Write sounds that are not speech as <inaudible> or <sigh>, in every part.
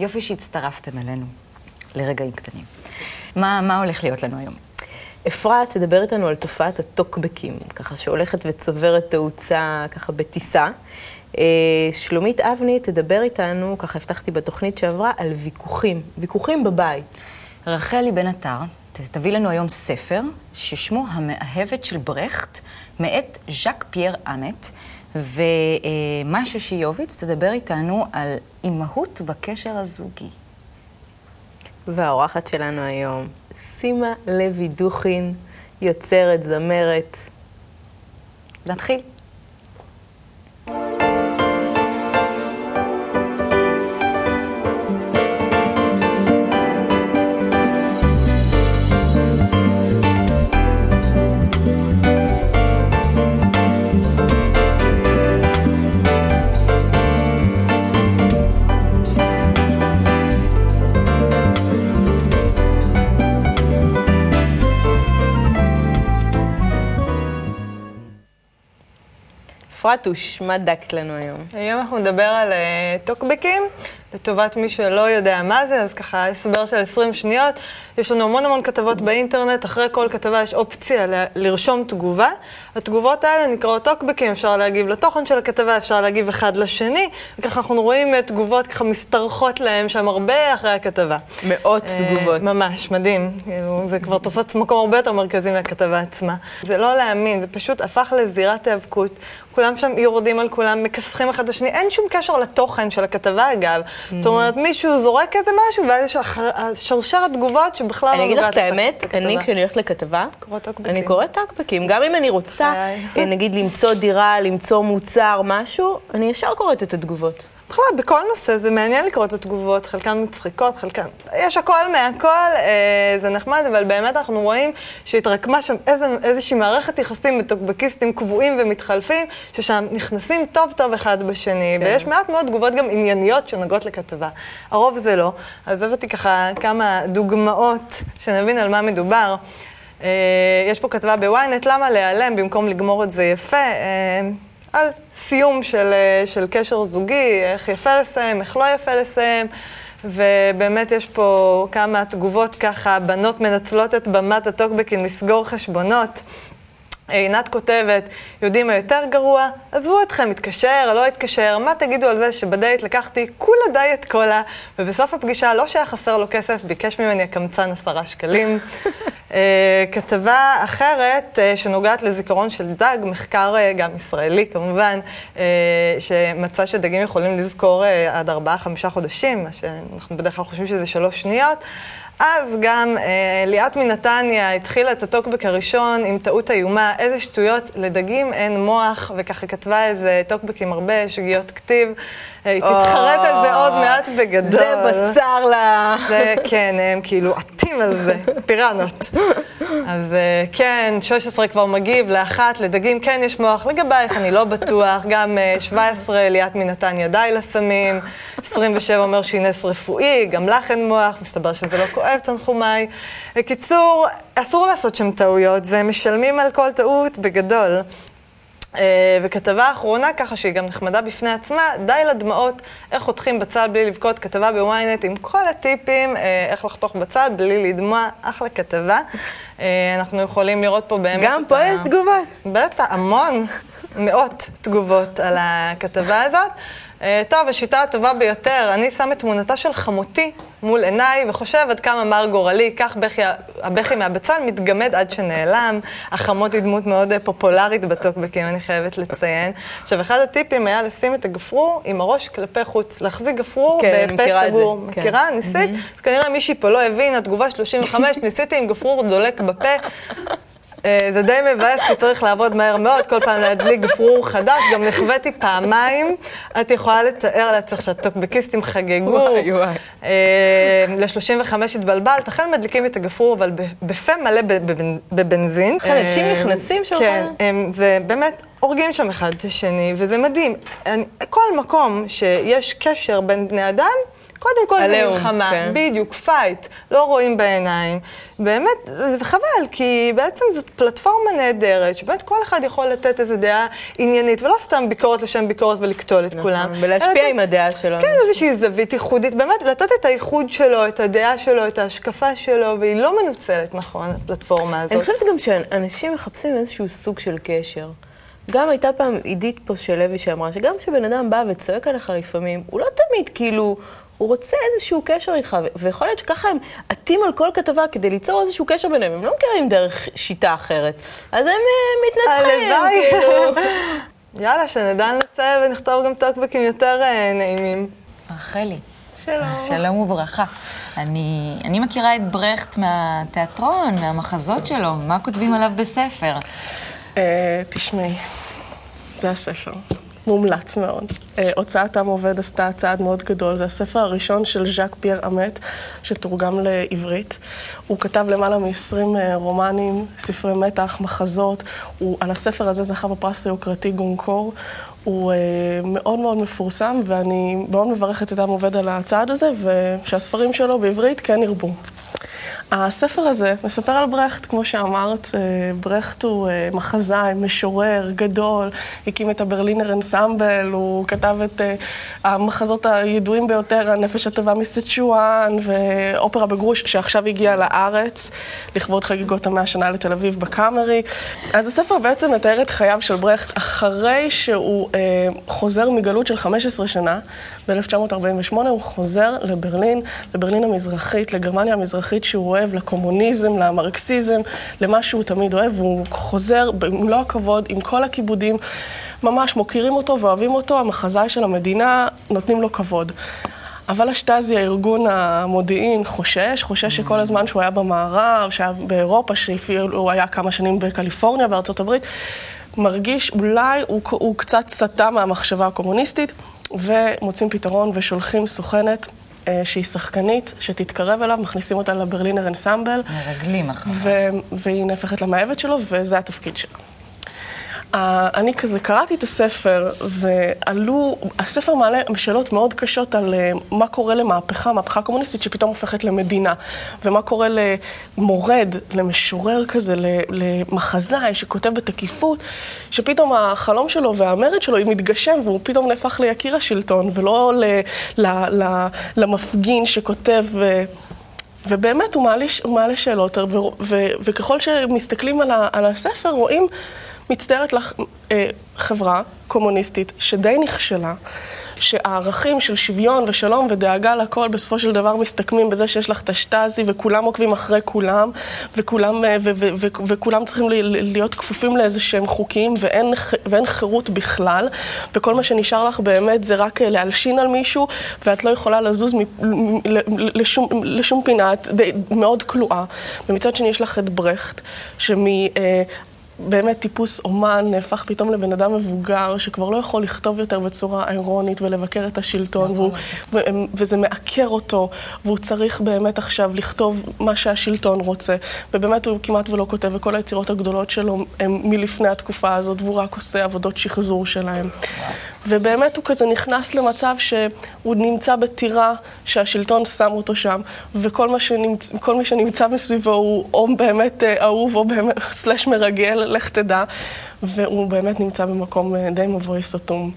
יופי שהצטרפתם אלינו לרגעים קטנים. מה, מה הולך להיות לנו היום? אפרת תדבר איתנו על תופעת הטוקבקים, ככה שהולכת וצוברת תאוצה ככה בטיסה. אה, שלומית אבני תדבר איתנו, ככה הבטחתי בתוכנית שעברה, על ויכוחים, ויכוחים בבית. רחלי בן עטר תביא לנו היום ספר ששמו המאהבת של ברכט, מאת ז'אק פייר אמט, ומה ששיוביץ תדבר איתנו על אימהות בקשר הזוגי. והאורחת שלנו היום, סימה לוי דוכין, יוצרת, זמרת. נתחיל. אפרטוש, מה דקת לנו היום? היום אנחנו נדבר על uh, טוקבקים, לטובת מי שלא יודע מה זה, אז ככה הסבר של 20 שניות. יש לנו המון המון כתבות באינטרנט, אחרי כל כתבה יש אופציה ל- לרשום תגובה. התגובות האלה נקראות טוקבקים, אפשר להגיב לתוכן של הכתבה, אפשר להגיב אחד לשני, וככה אנחנו רואים uh, תגובות ככה משתרכות להם שם הרבה אחרי הכתבה. מאות uh, תגובות. ממש, מדהים. כאילו, זה כבר תופס מקום הרבה יותר מרכזי מהכתבה עצמה. זה לא להאמין, זה פשוט הפך לזירת היאבקות. כולם שם יורדים על כולם, מכסחים אחד את השני, אין שום קשר לתוכן של הכתבה אגב. Mm-hmm. זאת אומרת, מישהו זורק איזה משהו, ואז יש שרשרת תגובות שבכלל לא נוגעת. אני אגיד לך את האמת, אני כשאני הולכת לכתבה, אני קוראת טוקבקים. גם אם אני רוצה, נגיד למצוא דירה, למצוא מוצר, משהו, אני ישר קוראת את התגובות. בכלל, בכל נושא זה מעניין לקרוא את התגובות, חלקן מצחיקות, חלקן... יש הכל מהכל, אה, זה נחמד, אבל באמת אנחנו רואים שהתרקמה שם איזה, איזושהי מערכת יחסים בטוקבקיסטים קבועים ומתחלפים, ששם נכנסים טוב טוב אחד בשני, כן. ויש מעט מאוד תגובות גם ענייניות שנוגעות לכתבה. הרוב זה לא. אז הבאתי ככה כמה דוגמאות, שנבין על מה מדובר. אה, יש פה כתבה בוויינט, למה להיעלם במקום לגמור את זה יפה? אה, על סיום של, אה, של קשר זוגי, איך יפה לסיים, איך לא יפה לסיים. ובאמת יש פה כמה תגובות ככה, בנות מנצלות את במת הטוקבקים לסגור חשבונות. עינת כותבת, יודעים מה יותר גרוע? עזבו אתכם, התקשר, לא התקשר, מה תגידו על זה שבדייט לקחתי כולה דיאט קולה, ובסוף הפגישה לא שהיה חסר לו כסף, ביקש ממני הקמצן עשרה שקלים. uh, <laughs> כתבה אחרת uh, שנוגעת לזיכרון של דג, מחקר uh, גם ישראלי כמובן, uh, שמצא שדגים יכולים לזכור uh, עד ארבעה-חמישה חודשים, מה שאנחנו בדרך כלל חושבים שזה שלוש שניות. אז גם אה, ליאת מנתניה התחילה את הטוקבק הראשון עם טעות איומה, איזה שטויות, לדגים אין מוח, וככה כתבה איזה טוקבק עם הרבה שגיאות כתיב. אה, היא תתחרט על זה עוד מעט בגדול. זה בשר ל... זה, כן, הם כאילו עטים על זה, פיראנות. אז אה, כן, 16 כבר מגיב לאחת, לדגים כן יש מוח, לגבייך אני לא בטוח, גם 17 ליאת מנתניה די לסמים, 27 אומר שהיא נס רפואי, גם לך אין מוח, מסתבר שזה לא כואב, תנחומיי. בקיצור, אסור לעשות שם טעויות, זה משלמים על כל טעות בגדול. Uh, וכתבה אחרונה, ככה שהיא גם נחמדה בפני עצמה, די לדמעות, איך חותכים בצל בלי לבכות, כתבה בוויינט עם כל הטיפים, uh, איך לחתוך בצל בלי לדמוע, אחלה כתבה. Uh, אנחנו יכולים לראות פה באמת... גם פה. יש תגובות. בטח, המון, מאות תגובות על הכתבה הזאת. טוב, השיטה הטובה ביותר, אני שם את תמונתה של חמותי מול עיניי וחושב עד כמה מר גורלי, כך בכי, הבכי מהבצל מתגמד עד שנעלם. החמות היא דמות מאוד פופולרית בטוקבקים, אני חייבת לציין. עכשיו, אחד הטיפים היה לשים את הגפרור עם הראש כלפי חוץ, להחזיק גפרור כן, בפה סגור. כן. מכירה? ניסית? Mm-hmm. אז כנראה מישהי פה לא הבינה, תגובה 35, <laughs> ניסיתי עם גפרור דולק בפה. אה, זה די מבאס, כי צריך לעבוד מהר מאוד, כל פעם להדליק גפרור חדש, גם נכוויתי פעמיים. את יכולה לתאר לעצמך שהטוקבקיסטים חגגו. וואי וואי. אה, ל-35 התבלבלת, אכן מדליקים את הגפרור, אבל בפה מלא בבנזין. אנשים אה, נכנסים שם? כן, זה באמת, הורגים שם אחד את השני, וזה מדהים. כל מקום שיש קשר בין בני אדם, קודם כל זה מלחמה, כן. בדיוק, fight, לא רואים בעיניים. באמת, זה חבל, כי בעצם זאת פלטפורמה נהדרת, שבאמת כל אחד יכול לתת איזו דעה עניינית, ולא סתם ביקורת לשם ביקורת ולקטול את כולם. נכון, ולהשפיע אלא עם הדעה שלו. כן, איזושהי זווית ייחודית, באמת, לתת את הייחוד שלו, את הדעה שלו, את ההשקפה שלו, והיא לא מנוצלת נכון, הפלטפורמה הזאת. אני חושבת גם שאנשים מחפשים איזשהו סוג של קשר. גם הייתה פעם עידית פה של לוי שאמרה שגם כשבן אדם בא וצועק עליך לפעמים, הוא לא תמיד כאילו, הוא רוצה איזשהו קשר איתך, ויכול להיות שככה הם עטים על כל כתבה כדי ליצור איזשהו קשר ביניהם, הם לא מכירים דרך שיטה אחרת. אז הם אה, מתנצחים, הלוואי. כאילו. <laughs> יאללה, שנדע לנצל ונכתוב גם טוקבקים יותר אה, נעימים. רחלי. שלום. שלום וברכה. אני, אני מכירה את ברכט מהתיאטרון, מהמחזות שלו, מה כותבים עליו בספר? אה, תשמעי, זה הספר. מומלץ מאוד. אה, הוצאת עם עובד עשתה צעד מאוד גדול. זה הספר הראשון של ז'אק פייר אמט, שתורגם לעברית. הוא כתב למעלה מ-20 רומנים, ספרי מתח, מחזות. הוא, על הספר הזה זכה בפרס היוקרתי גונקור. הוא אה, מאוד מאוד מפורסם, ואני מאוד מברכת את עם עובד על הצעד הזה, ושהספרים שלו בעברית כן ירבו. הספר הזה מספר על ברכט, כמו שאמרת, אה, ברכט הוא אה, מחזאי, משורר, גדול, הקים את הברלינר אנסמבל, הוא כתב את אה, המחזות הידועים ביותר, הנפש הטובה מסצ'ואן, ואופרה בגרוש, שעכשיו הגיעה לארץ, לכבוד חגיגות המאה שנה לתל אביב בקאמרי. אז הספר בעצם מתאר את חייו של ברכט אחרי שהוא חוזר מגלות של 15 שנה, ב-1948 הוא חוזר לברלין, לברלין המזרחית, לגרמניה המזרחית שהוא אוהב, לקומוניזם, למרקסיזם, למה שהוא תמיד אוהב, והוא חוזר במלוא הכבוד, עם כל הכיבודים, ממש מוקירים אותו ואוהבים אותו, המחזאי של המדינה, נותנים לו כבוד. אבל השטאזי, הארגון המודיעין, חושש, חושש שכל הזמן שהוא היה במערב, שהיה באירופה, שהוא היה כמה שנים בקליפורניה, בארצות הברית, מרגיש אולי הוא, הוא קצת סטה מהמחשבה הקומוניסטית, ומוצאים פתרון ושולחים סוכנת שהיא שחקנית, שתתקרב אליו, מכניסים אותה לברלינר אנסמבל, מרגלים אחריו. והיא נהפכת למאהבת שלו, וזה התפקיד שלה. אני כזה קראתי את הספר, ועלו, הספר מעלה שאלות מאוד קשות על uh, מה קורה למהפכה, מהפכה קומוניסטית שפתאום הופכת למדינה, ומה קורה למורד, למשורר כזה, למחזאי שכותב בתקיפות, שפתאום החלום שלו והמרד שלו מתגשם, והוא פתאום נהפך ליקיר השלטון, ולא ל- ל- ל- למפגין שכותב... ובאמת הוא מעלה, מעלה שאלות, ו, ו, וככל שמסתכלים על, ה, על הספר, רואים, מצטיירת לך אה, חברה קומוניסטית שדי נכשלה, שהערכים של שוויון ושלום ודאגה לכל בסופו של דבר מסתכמים בזה שיש לך את השטאזי וכולם עוקבים אחרי כולם, וכולם, אה, ו, ו, ו, וכולם צריכים להיות כפופים לאיזה שהם חוקים, ואין, ואין חירות בכלל, וכל מה שנשאר לך באמת זה רק אה, להלשין על מישהו, ואת לא יכולה לזוז מ, לשום, לשום פינה, את די, מאוד כלואה. ומצד שני יש לך את ברכט, שמ... באמת טיפוס אומן נהפך פתאום לבן אדם מבוגר שכבר לא יכול לכתוב יותר בצורה אירונית ולבקר את השלטון, והוא, ו- וזה מעקר אותו, והוא צריך באמת עכשיו לכתוב מה שהשלטון רוצה, ובאמת הוא כמעט ולא כותב, וכל היצירות הגדולות שלו הן מלפני התקופה הזאת, והוא רק עושה עבודות שחזור שלהם. ובאמת הוא כזה נכנס למצב שהוא נמצא בטירה שהשלטון שם אותו שם, וכל מה שנמצ... מי שנמצא מסביבו הוא או באמת אה, אהוב או באמת <laughs> סלש מרגל, לך תדע, והוא באמת נמצא במקום אה, די מבוי סתום.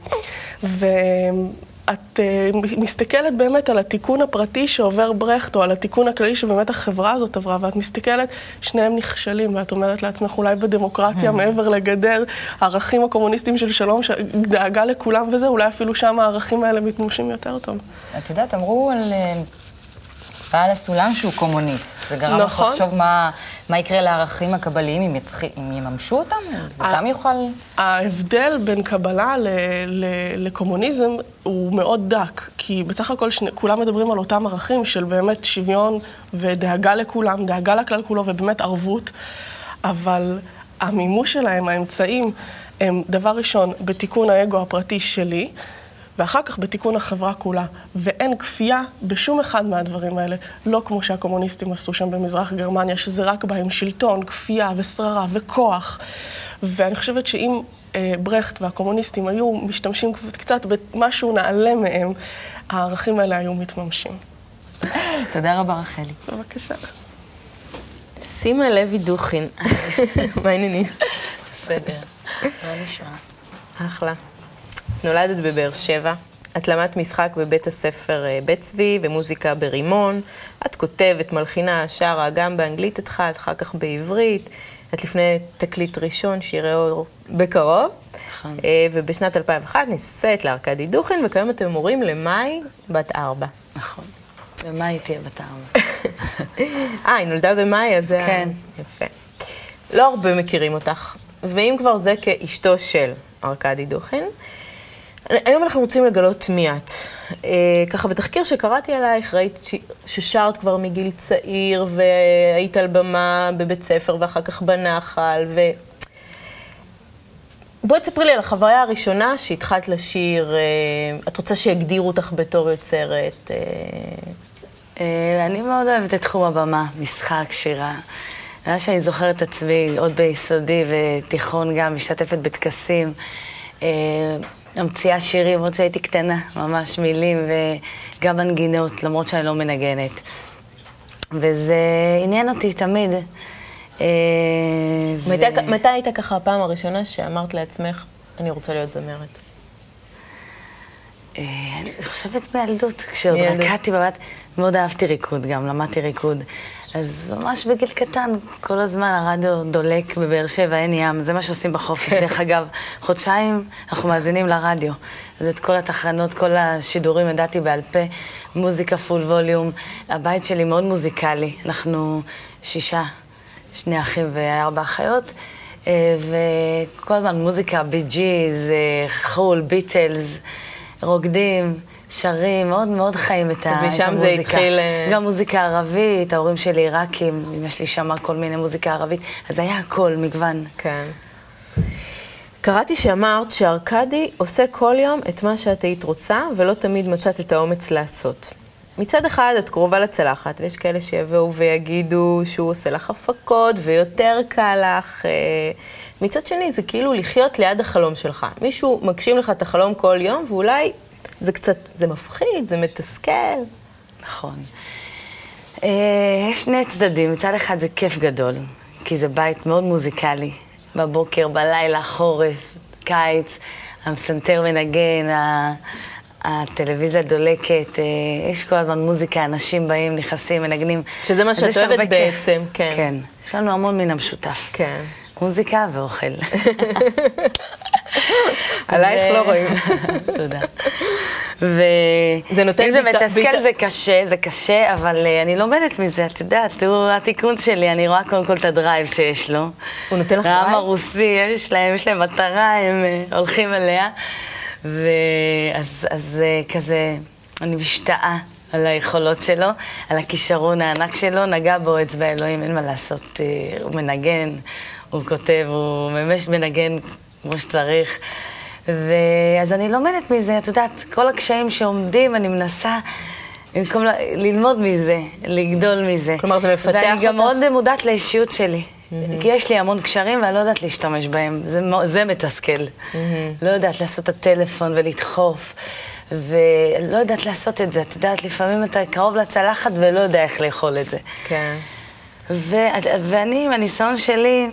ואת אה, מסתכלת באמת על התיקון הפרטי שעובר ברכט, או על התיקון הכללי שבאמת החברה הזאת עברה, ואת מסתכלת, שניהם נכשלים, ואת אומרת לעצמך, אולי בדמוקרטיה, מעבר לגדר, הערכים הקומוניסטיים של שלום, דאגה לכולם וזה, אולי אפילו שם הערכים האלה מתממשים יותר טוב. את יודעת, אמרו על אה, בעל הסולם שהוא קומוניסט. זה גרם לך נכון. לחשוב מה, מה יקרה לערכים הקבליים אם, יצח... אם יממשו אותם? זה גם יוכל... ההבדל בין קבלה ל- ל- לקומוניזם הוא מאוד דק, כי בסך הכל שני, כולם מדברים על אותם ערכים של באמת שוויון ודאגה לכולם, דאגה לכלל כולו ובאמת ערבות, אבל המימוש שלהם, האמצעים, הם דבר ראשון בתיקון האגו הפרטי שלי, ואחר כך בתיקון החברה כולה. ואין כפייה בשום אחד מהדברים האלה, לא כמו שהקומוניסטים עשו שם במזרח גרמניה, שזה רק בהם שלטון, כפייה ושררה וכוח. ואני חושבת שאם ברכט והקומוניסטים היו משתמשים קצת במשהו נעלה מהם, הערכים האלה היו מתממשים. תודה רבה, רחלי. בבקשה. סימה לוי דוכין, <laughs> מה העניינים? בסדר. מה נשמע? אחלה. נולדת בבאר שבע, את למדת משחק בבית הספר אה, בית צבי ומוזיקה ברימון. את כותבת, מלחינה, שרה, גם באנגלית התחלת, אחר כך בעברית. את לפני תקליט ראשון שיראה אור בקרוב. נכון. אה, ובשנת 2001 נישאת לארכדי דוכין, וכיום אתם מורים למאי בת ארבע. נכון. היא תהיה בת ארבע? <laughs> אה, היא נולדה במאי, אז זה... כן. יפה. לא הרבה מכירים אותך, ואם כבר זה כאשתו של ארכדי דוכין. היום אנחנו רוצים לגלות מי את. אה, ככה בתחקיר שקראתי עלייך, ראית ש- ששרת כבר מגיל צעיר, והיית על במה בבית ספר, ואחר כך בנחל, ו... בואי תספרי לי על החוויה הראשונה שהתחלת לשיר, אה, את רוצה שיגדירו אותך בתור יוצרת. אה, אה, אני מאוד אוהבת את תחום הבמה, משחק, שירה. מאז שאני זוכרת את עצמי, עוד ביסודי ותיכון גם, משתתפת בטקסים. אה, ממציאה שירים, עוד שהייתי קטנה, ממש מילים וגם מנגינות, למרות שאני לא מנגנת. וזה עניין אותי תמיד. אה, מתי, היית ככה הפעם הראשונה שאמרת לעצמך, אני רוצה להיות זמרת? אה, אני חושבת מילדות, כשעוד. רקדתי בבת, מאוד אהבתי ריקוד גם, למדתי ריקוד. אז ממש בגיל קטן, כל הזמן הרדיו דולק בבאר שבע, אין ים, זה מה שעושים בחופש. דרך <laughs> אגב, חודשיים אנחנו מאזינים לרדיו. אז את כל התחנות, כל השידורים ידעתי בעל פה, מוזיקה פול ווליום. הבית שלי מאוד מוזיקלי, אנחנו שישה, שני אחים וארבע אחיות. אה, וכל הזמן מוזיקה, בי ג'יז, אה, חו"ל, ביטלס, רוקדים, שרים, מאוד מאוד חיים את, ה, את משם המוזיקה. זה התחיל, אה, גם מוזיקה ערבית, ההורים שלי עיראקים, אמא שלי שמעה כל מיני מוזיקה ערבית, אז היה הכל, מגוון. כן. קראתי שאמרת שארכדי עושה כל יום את מה שאת היית רוצה, ולא תמיד מצאת את האומץ לעשות. מצד אחד, את קרובה לצלחת, ויש כאלה שיבואו ויגידו שהוא עושה לך הפקות ויותר קל לך. אה, מצד שני, זה כאילו לחיות ליד החלום שלך. מישהו מגשים לך את החלום כל יום, ואולי זה קצת, זה מפחיד, זה מתסכל. נכון. אה, יש שני צדדים, מצד אחד זה כיף גדול, כי זה בית מאוד מוזיקלי. בבוקר, בלילה, חורף, קיץ, המסנתר מנגן, הטלוויזיה דולקת, אה, יש כל הזמן מוזיקה, אנשים באים, נכנסים, מנגנים. שזה מה שאת אוהבת. בעצם, כן. כן, יש לנו המון מן המשותף. כן. מוזיקה ואוכל. <laughs> עלייך לא רואים. <laughs> תודה. ו... זה נותן אם זה ביט- מתסכל, ביט- זה קשה, זה קשה, אבל אה, אני לומדת מזה, את יודעת, הוא התיקון שלי, אני רואה קודם כל את הדרייב שיש לו. הוא נותן לך העם drive? הרוסי, יש להם, יש להם מטרה, הם אה, הולכים אליה. ואז אז, אה, כזה, אני משתאה על היכולות שלו, על הכישרון הענק שלו, נגע בו אצבע אלוהים, אין מה לעשות, הוא מנגן, הוא כותב, הוא ממש מנגן כמו שצריך. ואז אני לומדת מזה, את יודעת, כל הקשיים שעומדים, אני מנסה במקום ללמוד מזה, לגדול מזה. כלומר, זה מפתח ואני גם אותך? מאוד מודעת לאישיות שלי. כי יש לי המון קשרים ואני לא יודעת להשתמש בהם, זה, זה מתסכל. לא יודעת לעשות את הטלפון ולדחוף, ולא יודעת לעשות את זה. את יודעת, לפעמים אתה קרוב לצלחת ולא יודע איך לאכול את זה. כן. ו- ואני, עם הניסיון שלי,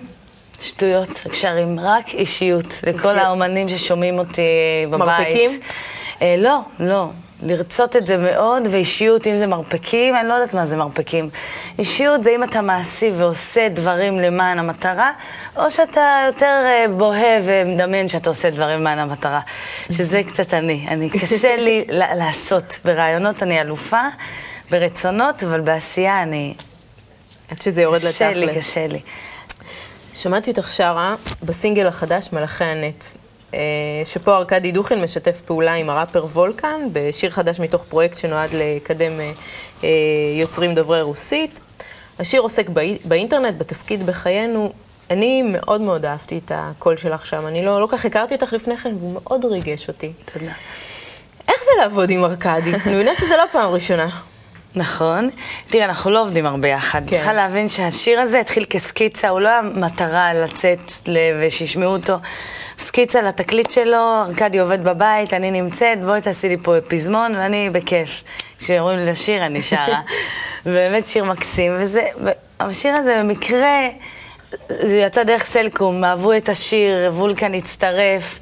שטויות, קשרים, רק אישיות. לכל אישיות. האומנים ששומעים אותי בבית. מרפקים? אה, לא, לא. לרצות את זה מאוד, ואישיות, אם זה מרפקים, אני לא יודעת מה זה מרפקים. אישיות זה אם אתה מעשי ועושה דברים למען המטרה, או שאתה יותר אה, בוהה ומדמיין שאתה עושה דברים למען המטרה. שזה קצת אני. אני, קשה לי <laughs> לעשות. ברעיונות אני אלופה, ברצונות, אבל בעשייה אני... עד שזה יורד לתכלס. קשה לי, קשה לי. שמעתי אותך שרה בסינגל החדש, מלאכי הנט, אה, שפה ארכדי דוכין משתף פעולה עם הראפר וולקן, בשיר חדש מתוך פרויקט שנועד לקדם אה, אה, יוצרים דוברי רוסית. השיר עוסק באי- באינטרנט, בתפקיד בחיינו. אני מאוד מאוד אהבתי את הקול שלך שם, אני לא, לא כך הכרתי אותך לפני כן, והוא מאוד ריגש אותי. תודה. איך זה לעבוד עם ארכדי? אני מבינה שזה לא פעם ראשונה. נכון. תראה, אנחנו לא עובדים הרבה יחד. כן. צריכה להבין שהשיר הזה התחיל כסקיצה, הוא לא היה מטרה לצאת ושישמעו אותו. סקיצה לתקליט שלו, ארכדי עובד בבית, אני נמצאת, בואי תעשי לי פה פזמון, ואני בכיף. כשאומרים לי לשיר, אני שרה. <laughs> באמת שיר מקסים, וזה, השיר הזה במקרה, זה יצא דרך סלקום, אהבו את השיר, וולקן הצטרף.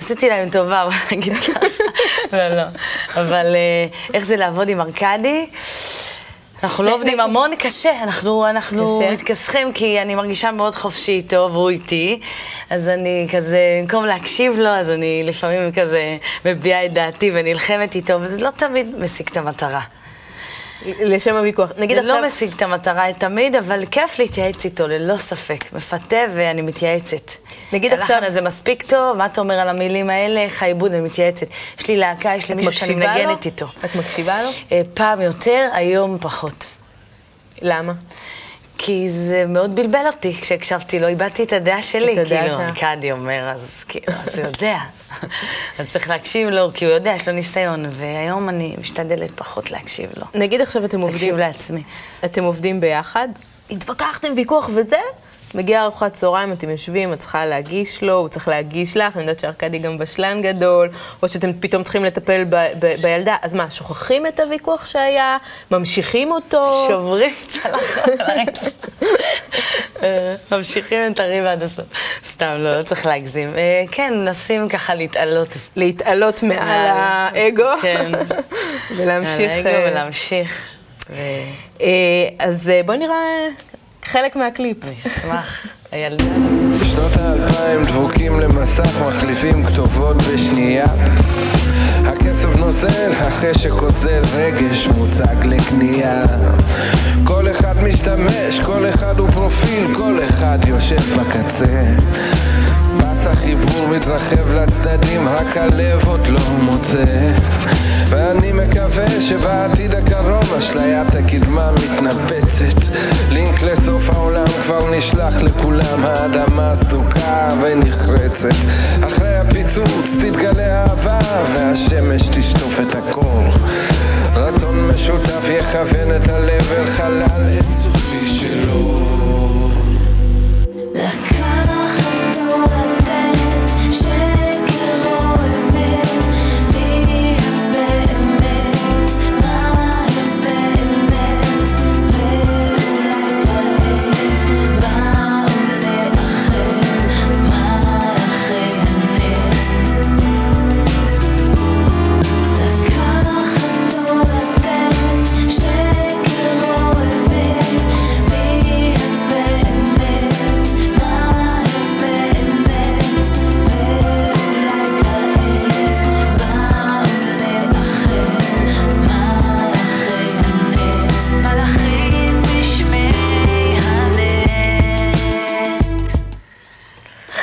עשיתי להם טובה, בוא נגיד ככה. לא, לא. אבל אה, איך זה לעבוד עם ארכדי? אנחנו לא עובדים המון, קשה, אנחנו, אנחנו קשה? מתכסחים כי אני מרגישה מאוד חופשי איתו והוא איתי, אז אני כזה, במקום להקשיב לו, אז אני לפעמים כזה מביעה את דעתי ונלחמת איתו, וזה לא תמיד משיג את המטרה. לשם הוויכוח. נגיד זה עכשיו... לא משיג את המטרה תמיד, אבל כיף להתייעץ איתו, ללא ספק. מפתה ואני מתייעצת. נגיד עכשיו- הלחן הזה מספיק טוב, מה אתה אומר על המילים האלה, איך העיבוד, אני מתייעצת. יש לי להקה, יש לי מישהו שאני? מנגנת איתו. את מקשיבה לו? אה, פעם יותר, היום פחות. למה? כי זה מאוד בלבל אותי כשהקשבתי לו, איבדתי את הדעה שלי. את הדעה כאילו, שלך. ארכדי אומר, אז כאילו, אז הוא יודע. אז צריך להקשיב לו, כי הוא יודע, יש לו ניסיון, והיום אני משתדלת פחות להקשיב לו. נגיד עכשיו אתם עובדים... להקשיב לעצמי. אתם עובדים ביחד, התווכחתם ויכוח וזה, מגיעה ארוחת צהריים, אתם יושבים, את צריכה להגיש לו, הוא צריך להגיש לך, אני יודעת שארכדי גם בשלן גדול, או שאתם פתאום צריכים לטפל ב- ב- בילדה, אז מה, שוכחים את הוויכוח שהיה? ממשיכים אותו? שוברים צלחות על הרצף. אה, ממשיכים את הריב עד הסוף. סתם, לא, לא צריך להגזים. אה, כן, מנסים ככה להתעלות. להתעלות מעל מעל. האגו? כן. <laughs> ולהמשיך... על האגו אה, ולהמשיך. אז בואי נראה חלק מהקליפ. אני אשמח. <laughs> הילדה. בשנות האלפיים דבוקים למסך, מחליפים כתובות בשנייה. הכסף נוזל, החשק אוזל, רגש מוצג לקנייה. כל אחד משתמש, כל אחד הוא פרופיל, כל אחד יושב בקצה. פס החיבור מתרחב לצדדים, רק הלב עוד לא מוצא. ואני מקווה שבעתיד הקרוב אשליית הקדמה מתנפצת. ונחרצת. אחרי הפיצוץ תתגלה אהבה, והשמש תשטוף את הכל. רצון משותף יכוון את הלב אל חלל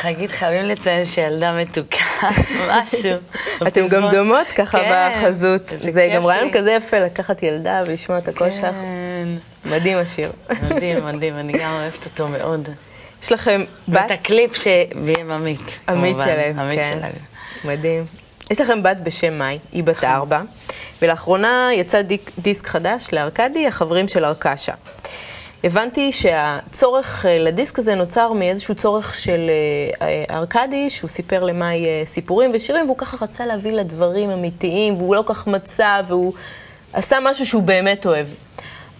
חגית, חייבים לציין שילדה מתוקה, <laughs> משהו. אתם גם. דומות ככה כן, בחזות. זה גם רעיון. כזה יפה לקחת ילדה ולשמוע את הקול שלך. כן. מדהים השיר. מדהים, מדהים, אני גם אוהבת אותו מאוד. יש לכם בת, ואת הקליפ שביים עמית. עמית. שלהם, עמית כן. שלהם. מדהים. יש לכם בת בשם מאי, היא בת ארבע, ולאחרונה יצא דיסק חדש לארקדי, החברים של ארקשה. הבנתי שהצורך אה, לדיסק הזה נוצר מאיזשהו צורך של אה, אה, ארקדי, שהוא סיפר למאי סיפורים ושירים, והוא ככה רצה להביא לה דברים אמיתיים, והוא לא כך מצא, והוא עשה משהו שהוא באמת אוהב.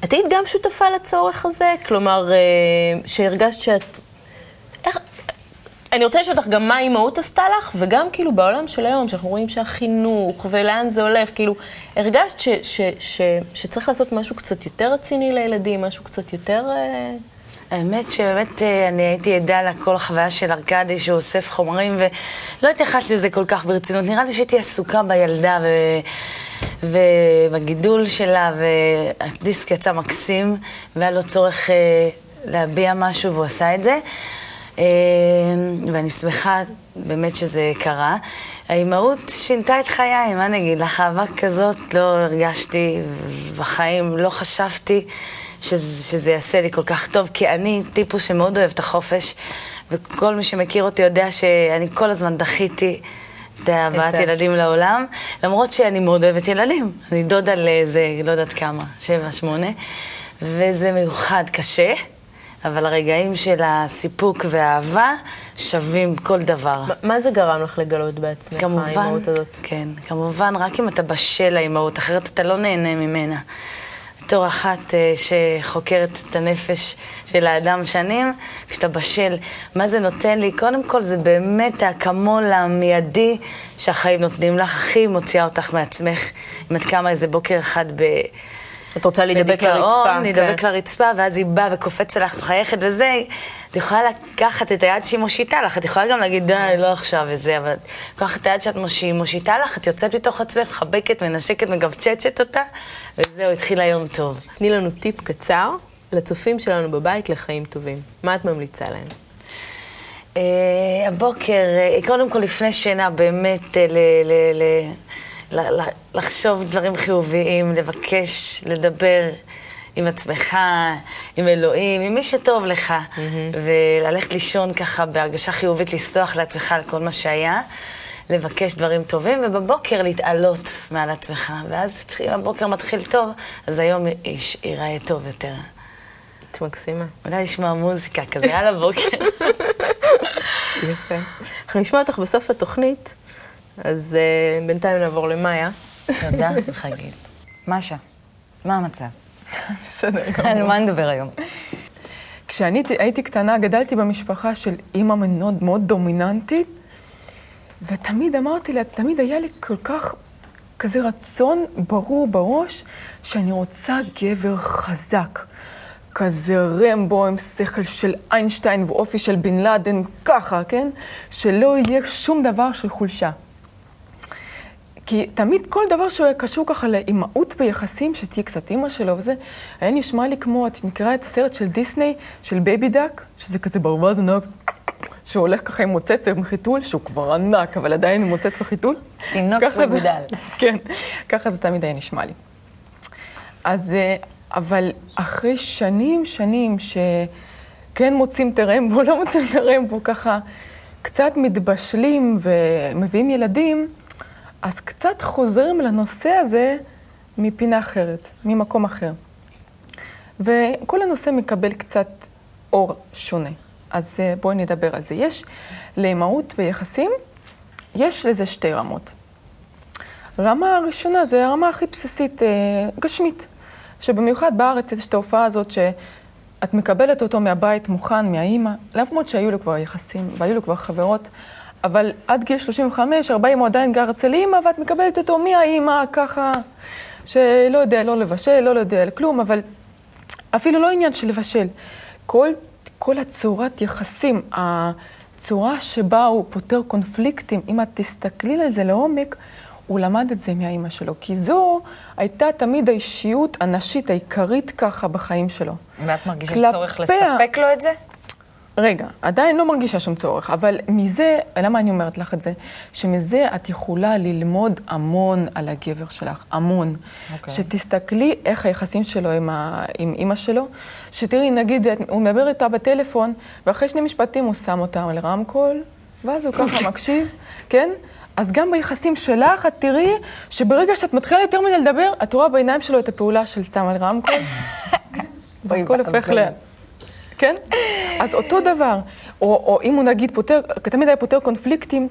את היית גם שותפה לצורך הזה? כלומר, שהרגשת שאת... איך... אני רוצה לשאול אותך גם מה האימהות עשתה לך, וגם כאילו בעולם של היום, שאנחנו רואים שהחינוך, ולאן זה הולך, כאילו, הרגשת ש, ש, ש, שצריך לעשות משהו קצת יותר רציני לילדים, משהו קצת יותר... אה, האמת שבאמת אה, אני הייתי עדה לכל החוויה של שהוא אוסף חומרים, ולא התייחסתי לזה כל כך ברצינות. נראה לי שהייתי עסוקה בילדה ו... ובגידול שלה, והדיסק יצא מקסים, והיה לו צורך אה, להביע משהו, והוא עשה את זה. אה, ואני שמחה באמת שזה קרה. האימהות שינתה את חיי, מה אני אגיד לך? אהבה כזאת לא הרגשתי בחיים, לא חשבתי שזה, שזה יעשה לי כל כך טוב, כי אני טיפוס שמאוד אוהב את החופש, וכל מי שמכיר אותי יודע שאני כל הזמן דחיתי את הבאת ילדים לעולם, למרות שאני מאוד אוהבת ילדים. אני דודה לאיזה, לא יודעת כמה, שבע, שמונה, וזה מיוחד, קשה, אבל הרגעים של הסיפוק והאהבה שווים כל דבר. מה- מה זה גרם לך לגלות בעצמך, כמובן, האימהות הזאת? כן, כמובן, רק אם אתה בשל לאימהות, אחרת אתה לא נהנה ממנה. בתור אחת אה, שחוקרת את הנפש של האדם שנים, כשאתה בשל, מה זה נותן לי? קודם כל, זה באמת האקמול המיידי שהחיים נותנים לך, הכי מוציאה אותך מעצמך. אם את קמה איזה בוקר אחד ב... את רוצה להידבק לרצפה. להידבק כן. לרצפה, ואז היא באה וקופצת לך, מחייכת וזה, את יכולה לקחת את היד שהיא מושיטה לך, את יכולה גם להגיד, די, לא עכשיו וזה, אבל את לוקחת את היד שאת מושיטה, מושיטה לך, את יוצאת מתוך עצמך, מחבקת, מנשקת, מגבצ'צ'ת אותה, וזהו, התחיל היום טוב. תני לנו טיפ קצר לצופים שלנו בבית לחיים טובים. מה את ממליצה להם? אה, הבוקר, אה, קודם כל לפני שינה, באמת אה, ל- ל- ל- ל- לחשוב דברים חיוביים, לבקש, לדבר עם עצמך, עם אלוהים, עם מי שטוב לך, וללכת לישון ככה בהרגשה חיובית, לסלוח לעצמך על כל מה שהיה. לבקש דברים טובים, ובבוקר להתעלות מעל עצמך. ואז אם הבוקר מתחיל טוב, אז היום יש- ייראה טוב יותר. את מקסימה. אולי לשמוע מוזיקה כזה, יאללה בוקר. <laughs> יפה. אנחנו נשמע אותך בסוף התוכנית, אז uh, בינתיים נעבור למאיה. תודה, חגית. משה, מה המצב? בסדר על גמור. מה נדבר היום? כשאני הייתי קטנה, גדלתי במשפחה של אימא מאוד, מאוד דומיננטית, ותמיד אמרתי לעצמי, תמיד היה לי כל כך כזה רצון ברור בראש, שאני רוצה גבר חזק. כזה רמבו עם שכל של איינשטיין ואופי של בן לאדן, ככה, כן? שלא יהיה שום דבר של חולשה. כי תמיד כל דבר שהוא היה קשור ככה לאימהות ביחסים, שתהיה קצת אימא שלו וזה, היה נשמע לי כמו, את מכירה את הסרט של דיסניי, של Baby Duck, שזה כזה ברווז ענק, שהולך ככה עם מוצץ עם חיתול, שהוא כבר ענק, אבל עדיין עם מוצץ וחיתול. תינוק מגודל. <laughs> כן, ככה זה תמיד היה נשמע לי. אז, אה, אבל אחרי שנים, שנים שכן מוצאים את הרמבו, <laughs> לא מוצאים את הרמבו, ככה קצת מתבשלים ומביאים ילדים, אז קצת חוזרים לנושא הזה מפינה אחרת, ממקום אחר. וכל הנושא מקבל קצת אור שונה. אז אה, בואי נדבר על זה. יש לאימהות ביחסים, יש לזה שתי רמות. רמה הראשונה זה הרמה הכי בסיסית, אה, גשמית, שבמיוחד בארץ יש את ההופעה הזאת שאת מקבלת אותו מהבית מוכן, מהאימא, למרות שהיו לו כבר יחסים והיו לו כבר חברות, אבל עד גיל 35, 40 הוא עדיין גר אצל אימא, ואת מקבלת אותו מהאימא, ככה, שלא יודע לא לבשל, לא יודע כלום, אבל אפילו לא עניין של לבשל. כל, כל הצורת יחסים, הצורה שבה הוא פותר קונפליקטים, אם את תסתכלי על זה לעומק, הוא למד את זה מהאימא שלו, כי זו הייתה תמיד האישיות הנשית העיקרית ככה בחיים שלו. ואת מרגישה צורך לספק לו את זה? רגע, עדיין לא מרגישה שום צורך, אבל מזה, למה אני אומרת לך את זה? שמזה את יכולה ללמוד המון על הגבר שלך, המון. אוקיי. שתסתכלי איך היחסים שלו עם, ה... עם אימא שלו, שתראי, נגיד, הוא מדבר איתה בטלפון, ואחרי שני משפטים הוא שם אותה על רמקול, ואז הוא ככה <laughs> מקשיב, כן? אז גם ביחסים שלך, את תראי שברגע שאת מתחילה יותר מדי לדבר, את רואה בעיניים שלו את הפעולה של שם על רמקול, <laughs> והכל הופך ל... כן? אז אותו דבר, או, או אם הוא נגיד פותר, תמיד היה פותר קונפליקטים,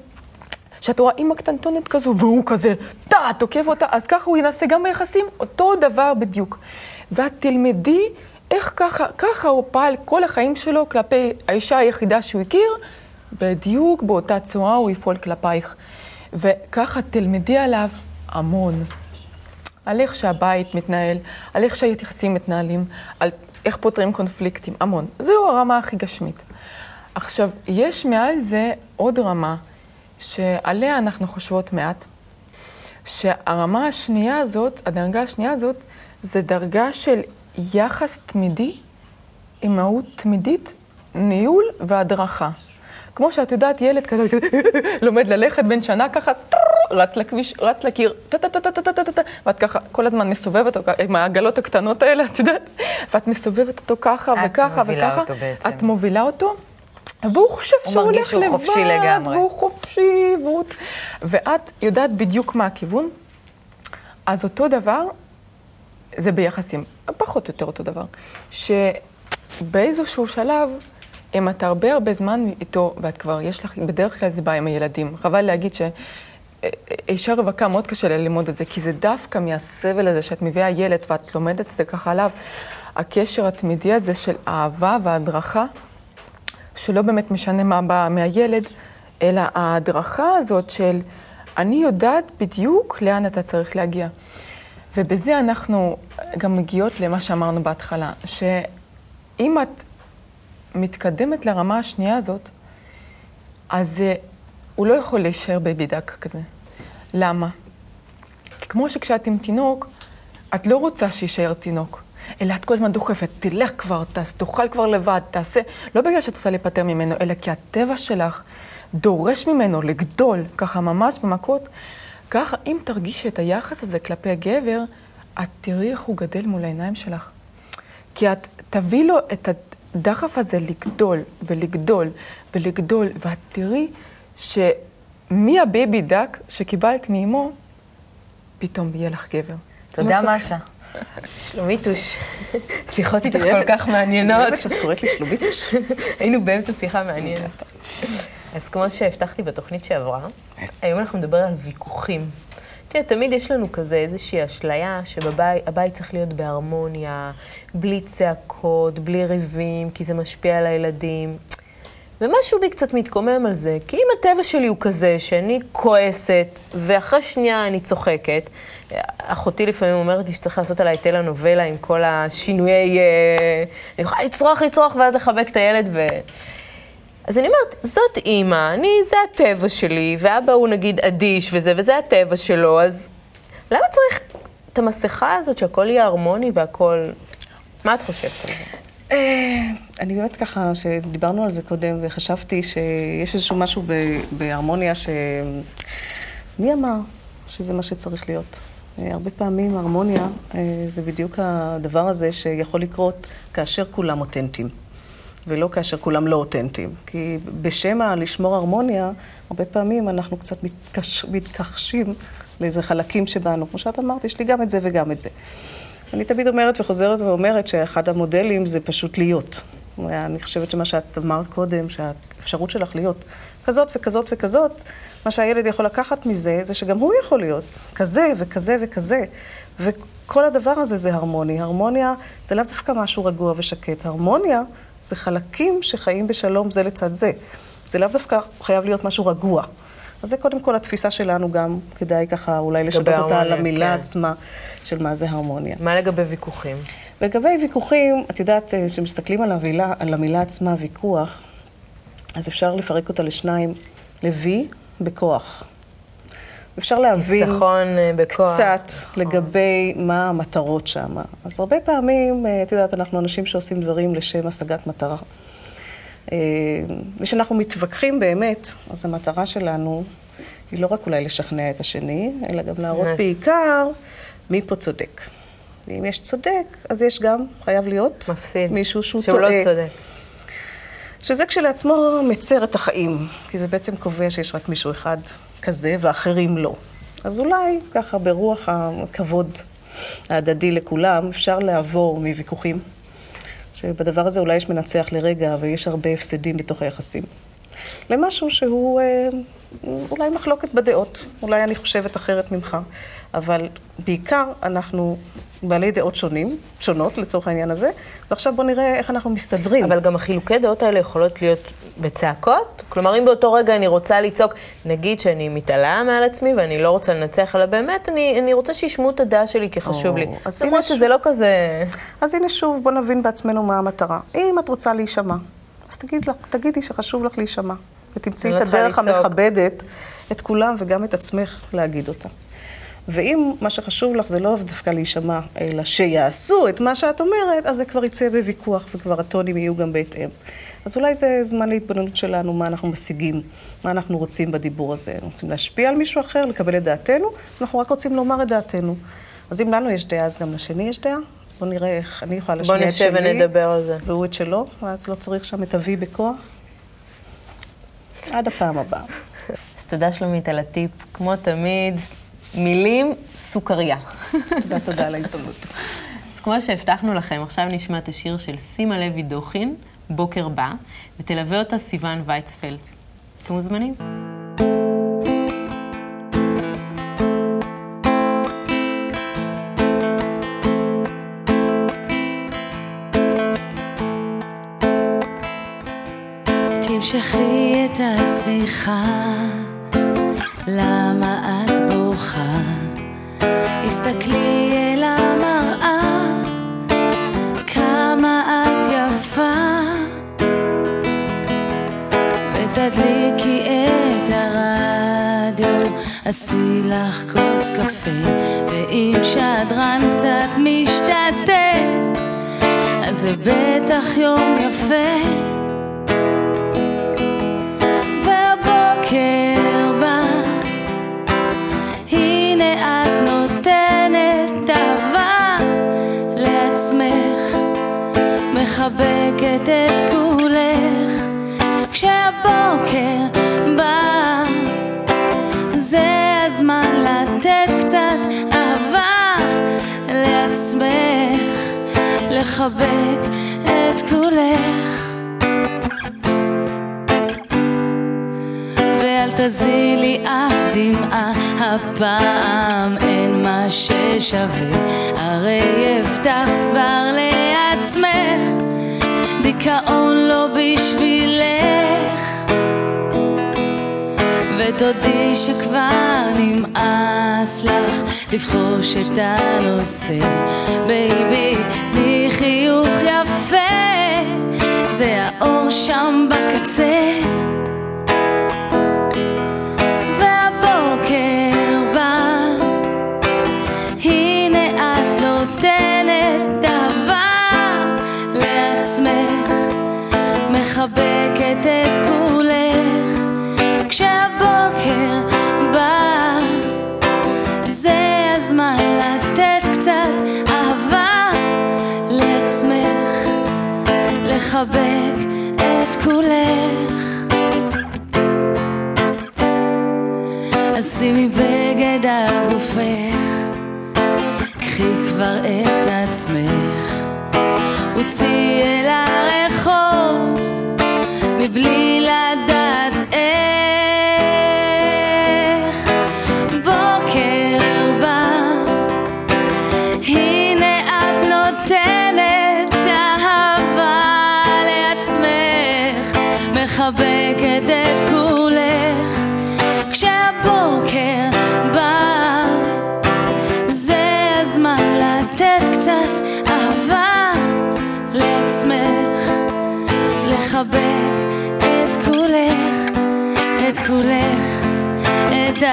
שאת רואה אימא קטנטונת כזו, והוא כזה, טה, תוקף אותה, אז ככה הוא ינסה גם ביחסים, אותו דבר בדיוק. ואת תלמדי איך ככה, ככה הוא פעל כל החיים שלו כלפי האישה היחידה שהוא הכיר, בדיוק באותה צורה הוא יפעל כלפייך. וככה תלמדי עליו המון. על איך שהבית מתנהל, על איך שהיחסים מתנהלים, על איך פותרים קונפליקטים, המון. זו הרמה הכי גשמית. עכשיו, יש מעל זה עוד רמה, שעליה אנחנו חושבות מעט, שהרמה השנייה הזאת, הדרגה השנייה הזאת, זה דרגה של יחס תמידי, אימהות תמידית, ניהול והדרכה. כמו שאת יודעת, ילד כזה, <laughs> לומד ללכת בן שנה ככה, רץ לכביש, רץ לקיר, טה-טה-טה-טה-טה-טה, ואת ככה כל הזמן מסובבת אותו עם העגלות הקטנות האלה, את יודעת, ואת מסובבת אותו ככה את וככה מובילה וככה. אותו בעצם. את מובילה אותו, והוא חושב הוא שהוא מרגיש הולך שהוא לבד, חופשי לגמרי. והוא חופשי, והוא... ואת יודעת בדיוק מה הכיוון. אז אותו דבר, זה ביחסים, פחות או יותר אותו דבר, שבאיזשהו שלב, אם אתה הרבה הרבה זמן איתו, ואת כבר, יש לך, בדרך כלל זה בא עם הילדים. חבל להגיד שאישה רווקה מאוד קשה ללמוד את זה, כי זה דווקא מהסבל הזה שאת מביאה ילד ואת לומדת את זה ככה עליו, הקשר התמידי הזה של אהבה והדרכה, שלא באמת משנה מה בא מהילד, אלא ההדרכה הזאת של אני יודעת בדיוק לאן אתה צריך להגיע. ובזה אנחנו גם מגיעות למה שאמרנו בהתחלה, שאם את מתקדמת לרמה השנייה הזאת, אז אה, הוא לא יכול להישאר baby duck כזה. למה? כי כמו שכשאת עם תינוק, את לא רוצה שיישאר תינוק, אלא את כל הזמן דוחפת, תלך כבר, תעש, תאכל כבר לבד, תעשה, לא בגלל שאת רוצה להיפטר ממנו, אלא כי הטבע שלך דורש ממנו לגדול, ככה ממש במכות. ככה, אם תרגישי את היחס הזה כלפי הגבר, את תראי איך הוא גדל מול העיניים שלך. כי את תביא לו את הדחף הזה לגדול ולגדול ולגדול, ואת תראי שמהבייבי דק שקיבלת מאמו, פתאום יהיה לך גבר. תודה, משה. שלומיתוש, שיחות איתך כל כך מעניינות. באמת שאת קוראת לי שלוביטוש? היינו באמצע שיחה מעניינת. אז כמו שהבטחתי בתוכנית שעברה, היום אנחנו נדבר על ויכוחים. תראה, תמיד יש לנו כזה איזושהי אשליה שהבית צריך להיות בהרמוניה, בלי צעקות, בלי ריבים, כי זה משפיע על הילדים. ומשהו בי קצת מתקומם על זה, כי אם הטבע שלי הוא כזה, שאני כועסת, ואחרי שנייה אני צוחקת, אחותי לפעמים אומרת לי שצריך לעשות עליי טלנובלה עם כל השינויי... אה, אני יכולה לצרוח, לצרוח, ואז לחבק את הילד ו... אז אני אומרת, זאת אימא, אני, זה הטבע שלי, ואבא הוא נגיד אדיש וזה, וזה הטבע שלו, אז למה צריך את המסכה הזאת שהכל יהיה הרמוני והכל... מה את חושבת על זה? אה, אני באמת ככה, שדיברנו על זה קודם, וחשבתי שיש איזשהו משהו בהרמוניה ש... מי אמר שזה מה שצריך להיות? אה, הרבה פעמים הרמוניה אה, זה בדיוק הדבר הזה שיכול לקרות כאשר כולם אותנטיים, ולא כאשר כולם לא אותנטיים. כי בשם הלשמור הרמוניה, הרבה פעמים אנחנו קצת. מתכחשים לאיזה חלקים שבנו. כמו שאת אמרת, יש לי גם את זה וגם את זה. אני תמיד אומרת וחוזרת ואומרת שאחד המודלים זה פשוט להיות. אני חושבת שמה שאת אמרת קודם, שהאפשרות שלך להיות כזאת וכזאת וכזאת, מה שהילד יכול לקחת מזה, זה שגם הוא יכול להיות כזה וכזה וכזה. וכל הדבר הזה זה הרמוני. הרמוניה זה לאו דווקא משהו רגוע ושקט. הרמוניה זה חלקים שחיים בשלום זה לצד זה. זה לאו דווקא חייב להיות משהו רגוע. אז זה קודם כל התפיסה שלנו גם, כדאי ככה אולי לשנות אותה על המילה כן. עצמה של מה זה הרמוניה. מה לגבי ויכוחים? לגבי ויכוחים, את יודעת, אה, כשמסתכלים על המילה, על המילה עצמה, ויכוח, אז אפשר לפרק אותה לשניים, לוי בכוח. אפשר להבין אה, בכוח. קצת לגבי מה המטרות שם. אז הרבה פעמים, אה, את יודעת, אנחנו אנשים שעושים דברים לשם השגת מטרה. אה, וכשאנחנו מתווכחים באמת, אז המטרה שלנו היא לא רק אולי לשכנע את השני, אלא גם להראות נכון. בעיקר מי פה צודק. ואם יש צודק, אז יש גם, חייב להיות, מפסיד. מישהו שהוא שהוא טועה. לא צודק. שזה כשלעצמו מצר את החיים, כי זה בעצם קובע שיש רק מישהו אחד כזה ואחרים לא. אז אולי ככה ברוח הכבוד ההדדי לכולם, אפשר לעבור מוויכוחים, שבדבר הזה אולי יש מנצח לרגע ויש הרבה הפסדים בתוך היחסים, למשהו שהוא אה, אולי מחלוקת בדעות, אולי אני חושבת אחרת ממך, אבל בעיקר אנחנו בעלי דעות שונים, שונות לצורך העניין הזה, ועכשיו בואו נראה איך אנחנו מסתדרים. אבל גם החילוקי דעות האלה יכולות להיות בצעקות? כלומר, אם באותו רגע אני רוצה לצעוק, נגיד שאני מתעלה מעל עצמי ואני לא רוצה לנצח, אלא באמת, אני, אני רוצה שישמעו את הדעה שלי כי חשוב או, לי. למרות שזה לא כזה... אז הנה שוב, בוא נבין בעצמנו מה המטרה. אם את רוצה להישמע, אז תגיד לך, תגידי שחשוב לך להישמע, ותמצאי את לא הדרך לצעוק. המכבדת את כולם וגם את עצמך להגיד אותה. ואם מה שחשוב לך זה לא דווקא להישמע, אלא שיעשו את מה שאת אומרת, אז זה כבר יצא בוויכוח וכבר הטונים יהיו גם בהתאם. אז אולי זה זמן להתבוננות שלנו, מה אנחנו משיגים, מה אנחנו רוצים בדיבור הזה. אנחנו רוצים להשפיע על מישהו אחר, לקבל את דעתנו, אנחנו רק רוצים לומר את דעתנו. אז אם לנו יש דעה, אז גם לשני יש דעה. אז בואו נראה איך אני יכולה להשמיע את שלי. נשב ונדבר על זה. והוא את שלו, ואז לא צריך שם את אבי בכוח. עד הפעם הבאה. אז תודה שלומית על הטיפ. כמו תמיד, מילים, סוכריה. תודה, תודה על ההזדמנות. אז כמו שהבטחנו לכם, עכשיו נשמע את השיר של סימה לוי דוכין, בוקר בא, ותלווה אותה סיוון וייצפלד. אתם מוזמנים? תמשכי את השמיכה, למה את בוכה? הסתכלי אל המראה, כמה את יפה. ותדליקי את הרדיו, עשי לך כוס קפה, ואם שדרן קצת משתתף, אז זה בטח יום יפה. מחבקת את כולך, כשהבוקר בא, זה הזמן לתת קצת אהבה לעצמך, לחבק את כולך. תזילי אף דמעה, הפעם אין מה ששווה, הרי הבטחת כבר לעצמך, דיכאון לא בשבילך, ותודי שכבר נמאס לך לבחוש את הנושא, baby, תני חיוך יפה, זה האור שם בקצה. явление.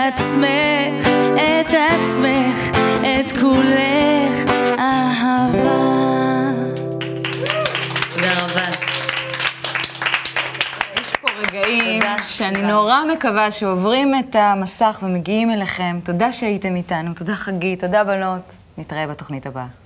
עצמך, את עצמך, את כולך, אהבה. תודה רבה. יש פה רגעים שאני נורא מקווה שעוברים את המסך ומגיעים אליכם. תודה שהייתם איתנו, תודה חגית, תודה בנות. נתראה בתוכנית הבאה.